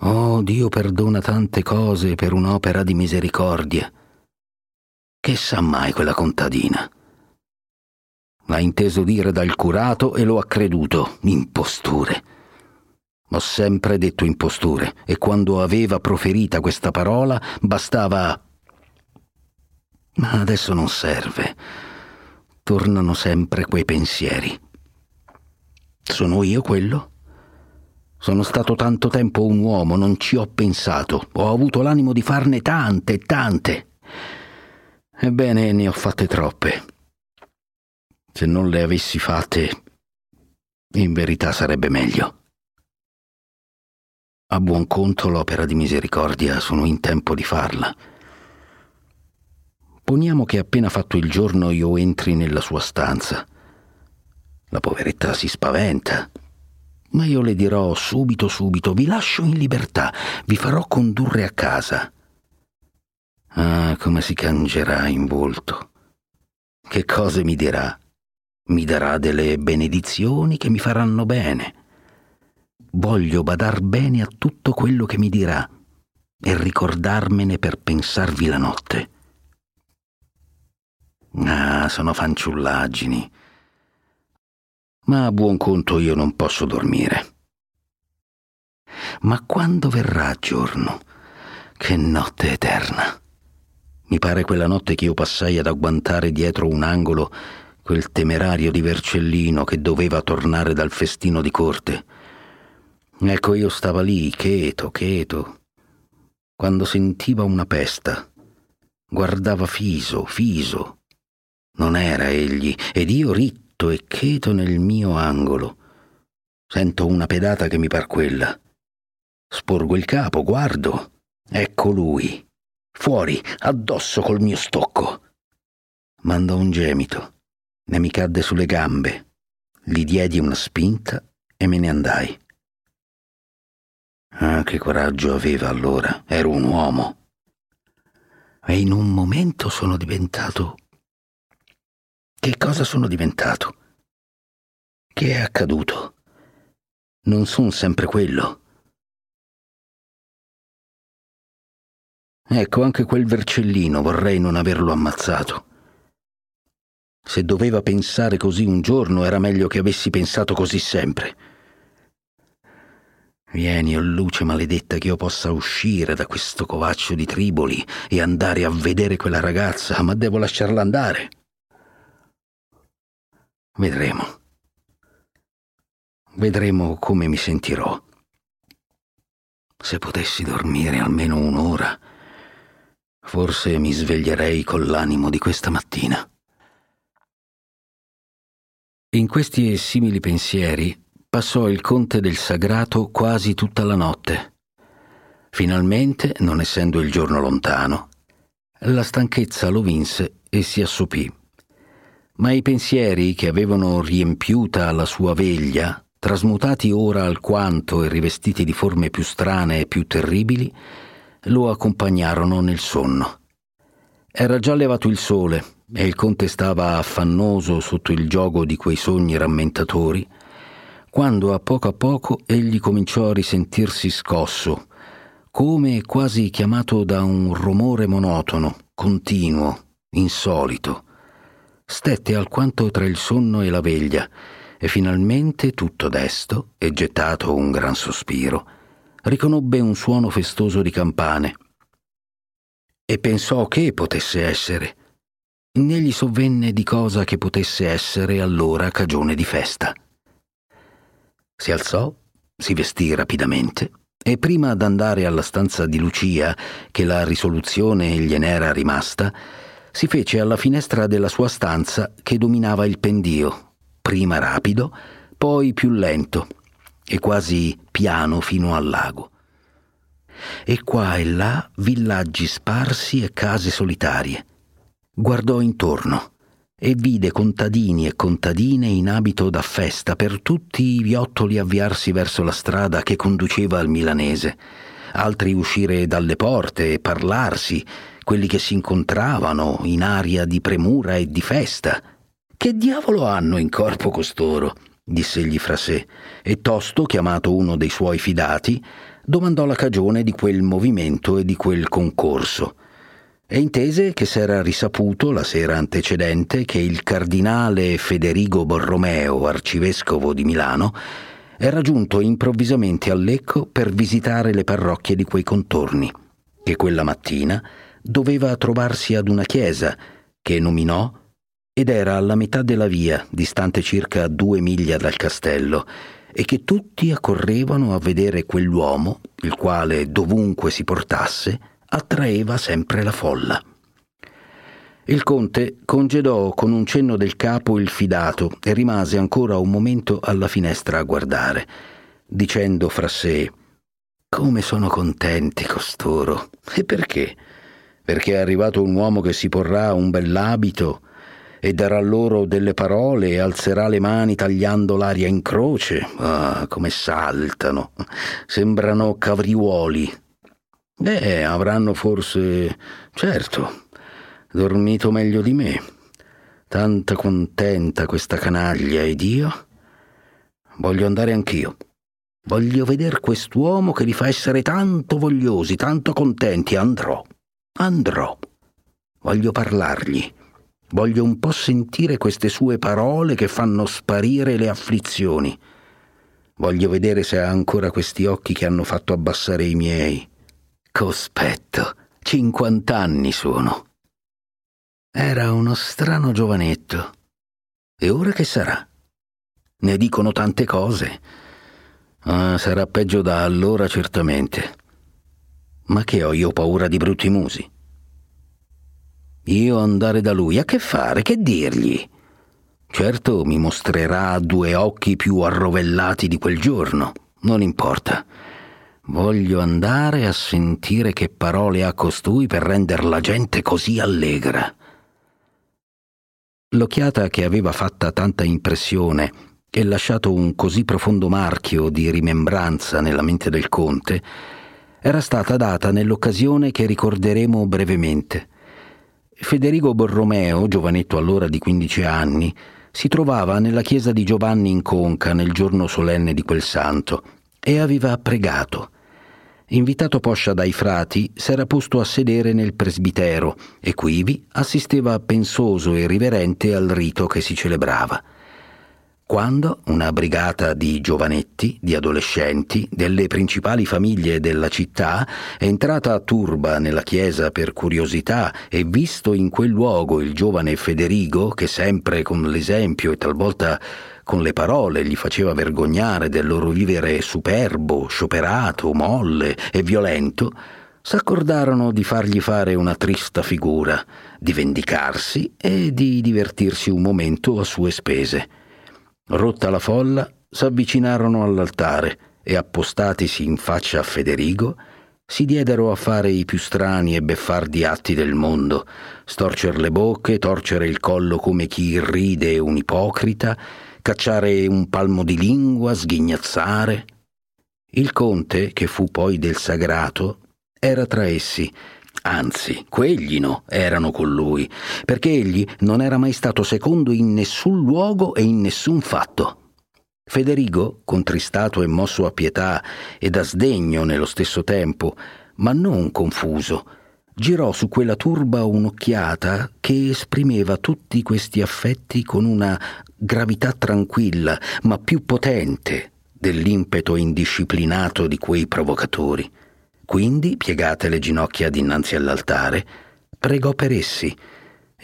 Oh, Dio perdona tante cose per un'opera di misericordia. Che sa mai quella contadina? L'ha inteso dire dal curato e lo ha creduto. Imposture. Ho sempre detto imposture e quando aveva proferita questa parola bastava... Ma adesso non serve. Tornano sempre quei pensieri. Sono io quello? Sono stato tanto tempo un uomo, non ci ho pensato. Ho avuto l'animo di farne tante, tante. Ebbene, ne ho fatte troppe. Se non le avessi fatte, in verità sarebbe meglio. A buon conto l'opera di misericordia sono in tempo di farla. Poniamo che appena fatto il giorno io entri nella sua stanza la poveretta si spaventa. Ma io le dirò subito, subito, vi lascio in libertà, vi farò condurre a casa. Ah, come si cangerà in volto. Che cose mi dirà? Mi darà delle benedizioni che mi faranno bene. Voglio badar bene a tutto quello che mi dirà e ricordarmene per pensarvi la notte. Ah, sono fanciullaggini ma a buon conto io non posso dormire. Ma quando verrà giorno? Che notte eterna! Mi pare quella notte che io passai ad agguantare dietro un angolo quel temerario di Vercellino che doveva tornare dal festino di corte. Ecco, io stava lì, cheto, cheto, quando sentiva una pesta. Guardava fiso, fiso. Non era egli, ed io ritto e cheto nel mio angolo. Sento una pedata che mi par quella. Sporgo il capo, guardo. Ecco lui. Fuori, addosso col mio stocco. Mandò un gemito. Ne mi cadde sulle gambe. Gli diedi una spinta e me ne andai. Ah, che coraggio aveva allora. Ero un uomo. E in un momento sono diventato che cosa sono diventato? Che è accaduto? Non son sempre quello. Ecco, anche quel vercellino vorrei non averlo ammazzato. Se doveva pensare così un giorno era meglio che avessi pensato così sempre. Vieni, o oh luce maledetta, che io possa uscire da questo covaccio di triboli e andare a vedere quella ragazza, ma devo lasciarla andare. Vedremo. Vedremo come mi sentirò. Se potessi dormire almeno un'ora, forse mi sveglierei con l'animo di questa mattina. In questi e simili pensieri passò il conte del sagrato quasi tutta la notte. Finalmente, non essendo il giorno lontano, la stanchezza lo vinse e si assopì ma i pensieri che avevano riempiuta la sua veglia, trasmutati ora alquanto e rivestiti di forme più strane e più terribili, lo accompagnarono nel sonno. Era già levato il sole e il conte stava affannoso sotto il gioco di quei sogni rammentatori, quando a poco a poco egli cominciò a risentirsi scosso, come quasi chiamato da un rumore monotono, continuo, insolito. Stette alquanto tra il sonno e la veglia, e finalmente, tutto desto, e gettato un gran sospiro, riconobbe un suono festoso di campane e pensò che potesse essere. Né gli sovvenne di cosa che potesse essere allora cagione di festa. Si alzò, si vestì rapidamente e prima d'andare alla stanza di Lucia, che la risoluzione glien'era rimasta, si fece alla finestra della sua stanza che dominava il pendio, prima rapido, poi più lento e quasi piano fino al lago e qua e là villaggi sparsi e case solitarie. Guardò intorno e vide contadini e contadine in abito da festa per tutti i viottoli avviarsi verso la strada che conduceva al milanese, altri uscire dalle porte e parlarsi, quelli che si incontravano in aria di premura e di festa. Che diavolo hanno in corpo costoro? diss'egli fra sé, e tosto, chiamato uno dei suoi fidati, domandò la cagione di quel movimento e di quel concorso e intese che s'era risaputo la sera antecedente che il cardinale Federigo Borromeo, arcivescovo di Milano, era giunto improvvisamente a Lecco per visitare le parrocchie di quei contorni, che quella mattina doveva trovarsi ad una chiesa che nominò ed era alla metà della via, distante circa due miglia dal castello, e che tutti accorrevano a vedere quell'uomo, il quale dovunque si portasse, attraeva sempre la folla. Il conte congedò con un cenno del capo il fidato e rimase ancora un momento alla finestra a guardare, dicendo fra sé Come sono contenti costoro. E perché? Perché è arrivato un uomo che si porrà un bell'abito e darà loro delle parole e alzerà le mani tagliando l'aria in croce. Ah, come saltano! Sembrano cavriuoli. Eh, avranno forse, certo, dormito meglio di me. Tanta contenta questa canaglia ed io? Voglio andare anch'io. Voglio vedere quest'uomo che li fa essere tanto vogliosi, tanto contenti. Andrò, andrò. Voglio parlargli Voglio un po' sentire queste sue parole che fanno sparire le afflizioni. Voglio vedere se ha ancora questi occhi che hanno fatto abbassare i miei. Cospetto, cinquant'anni sono. Era uno strano giovanetto. E ora che sarà? Ne dicono tante cose. Ah, sarà peggio da allora certamente. Ma che ho io paura di brutti musi? Io andare da lui, a che fare, che dirgli? Certo mi mostrerà due occhi più arrovellati di quel giorno, non importa. Voglio andare a sentire che parole ha costui per render la gente così allegra. L'occhiata che aveva fatta tanta impressione e lasciato un così profondo marchio di rimembranza nella mente del conte era stata data nell'occasione che ricorderemo brevemente. Federigo Borromeo, giovanetto allora di 15 anni, si trovava nella chiesa di Giovanni in Conca nel giorno solenne di quel santo e aveva pregato. Invitato poscia dai frati, s'era posto a sedere nel presbitero e quivi assisteva pensoso e riverente al rito che si celebrava. Quando una brigata di giovanetti, di adolescenti, delle principali famiglie della città, entrata a turba nella chiesa per curiosità e visto in quel luogo il giovane Federigo, che sempre con l'esempio e talvolta con le parole gli faceva vergognare del loro vivere superbo, scioperato, molle e violento, s'accordarono di fargli fare una trista figura, di vendicarsi e di divertirsi un momento a sue spese. Rotta la folla, s'avvicinarono all'altare e appostatisi in faccia a Federigo, si diedero a fare i più strani e beffardi atti del mondo, storcer le bocche, torcere il collo come chi ride un ipocrita, cacciare un palmo di lingua, sghignazzare. Il conte, che fu poi del sagrato, era tra essi, Anzi, quegli no, erano con lui, perché egli non era mai stato secondo in nessun luogo e in nessun fatto. Federigo, contristato e mosso a pietà e da sdegno nello stesso tempo, ma non confuso, girò su quella turba un'occhiata che esprimeva tutti questi affetti con una gravità tranquilla, ma più potente dell'impeto indisciplinato di quei provocatori. Quindi, piegate le ginocchia dinanzi all'altare, pregò per essi,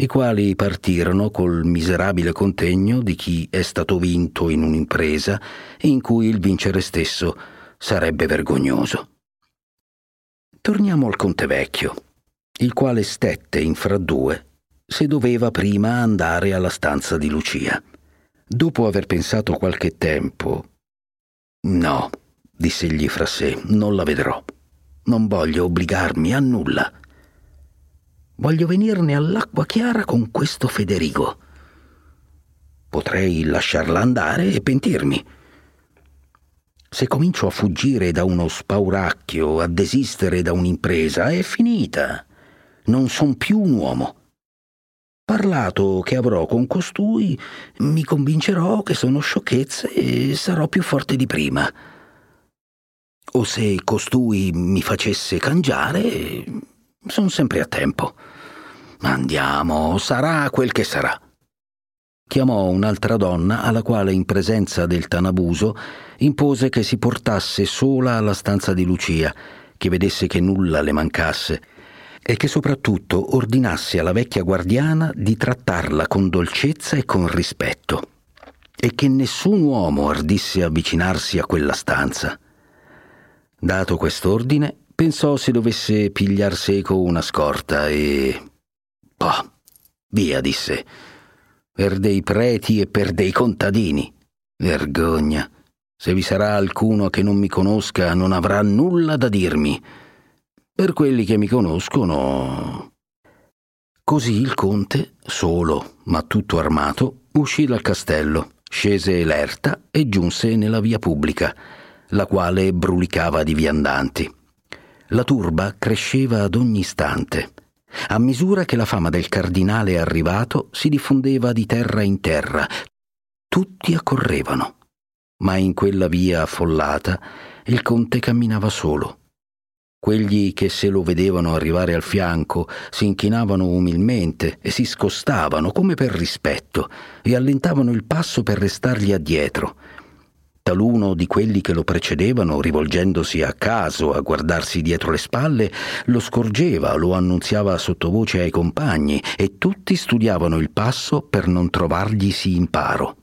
i quali partirono col miserabile contegno di chi è stato vinto in un'impresa in cui il vincere stesso sarebbe vergognoso. Torniamo al conte vecchio, il quale stette in fra due se doveva prima andare alla stanza di Lucia. Dopo aver pensato qualche tempo, no, diss'egli fra sé, non la vedrò. Non voglio obbligarmi a nulla. Voglio venirne all'acqua chiara con questo Federigo. Potrei lasciarla andare e pentirmi. Se comincio a fuggire da uno spauracchio, a desistere da un'impresa, è finita. Non son più un uomo. Parlato che avrò con costui, mi convincerò che sono sciocchezze e sarò più forte di prima. O se costui mi facesse cangiare, sono sempre a tempo. Andiamo, sarà quel che sarà. Chiamò un'altra donna alla quale in presenza del Tanabuso impose che si portasse sola alla stanza di Lucia, che vedesse che nulla le mancasse e che soprattutto ordinasse alla vecchia guardiana di trattarla con dolcezza e con rispetto e che nessun uomo ardisse avvicinarsi a quella stanza. Dato quest'ordine, pensò se dovesse pigliar seco una scorta e Oh, via, disse. Per dei preti e per dei contadini. Vergogna. Se vi sarà alcuno che non mi conosca, non avrà nulla da dirmi. Per quelli che mi conoscono. Così il conte, solo, ma tutto armato, uscì dal castello, scese l'erta e giunse nella via pubblica, la quale brulicava di viandanti. La turba cresceva ad ogni istante. A misura che la fama del cardinale arrivato si diffondeva di terra in terra, tutti accorrevano. Ma in quella via affollata il conte camminava solo. Quegli che se lo vedevano arrivare al fianco si inchinavano umilmente e si scostavano come per rispetto e allentavano il passo per restargli addietro Taluno di quelli che lo precedevano, rivolgendosi a caso a guardarsi dietro le spalle, lo scorgeva, lo annunziava sottovoce ai compagni e tutti studiavano il passo per non trovarglisi imparo.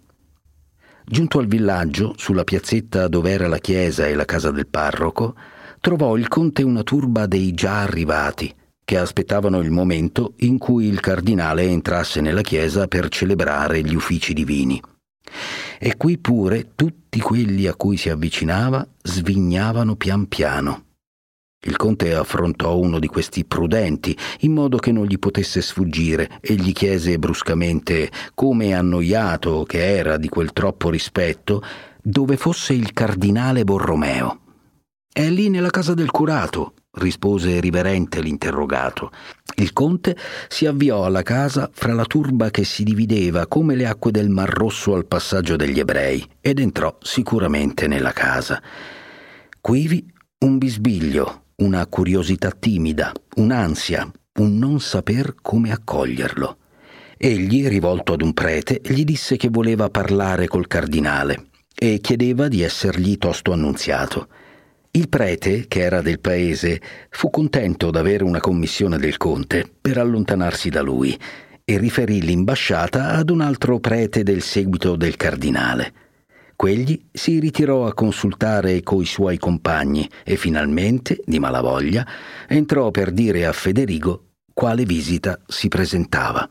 Giunto al villaggio, sulla piazzetta dove era la chiesa e la casa del parroco, trovò il conte una turba dei già arrivati, che aspettavano il momento in cui il cardinale entrasse nella chiesa per celebrare gli uffici divini. E qui pure tutti quelli a cui si avvicinava svignavano pian piano. Il conte affrontò uno di questi prudenti, in modo che non gli potesse sfuggire, e gli chiese bruscamente, come annoiato che era di quel troppo rispetto, dove fosse il cardinale Borromeo. È lì nella casa del curato, rispose riverente l'interrogato. Il conte si avviò alla casa fra la turba che si divideva come le acque del Mar Rosso al passaggio degli ebrei ed entrò sicuramente nella casa. Quivi un bisbiglio, una curiosità timida, un'ansia, un non saper come accoglierlo. Egli, rivolto ad un prete, gli disse che voleva parlare col cardinale e chiedeva di essergli tosto annunziato. Il prete, che era del paese, fu contento d'avere una commissione del conte per allontanarsi da lui e riferì l'imbasciata ad un altro prete del seguito del cardinale. Quegli si ritirò a consultare coi suoi compagni e finalmente, di malavoglia, entrò per dire a Federigo quale visita si presentava.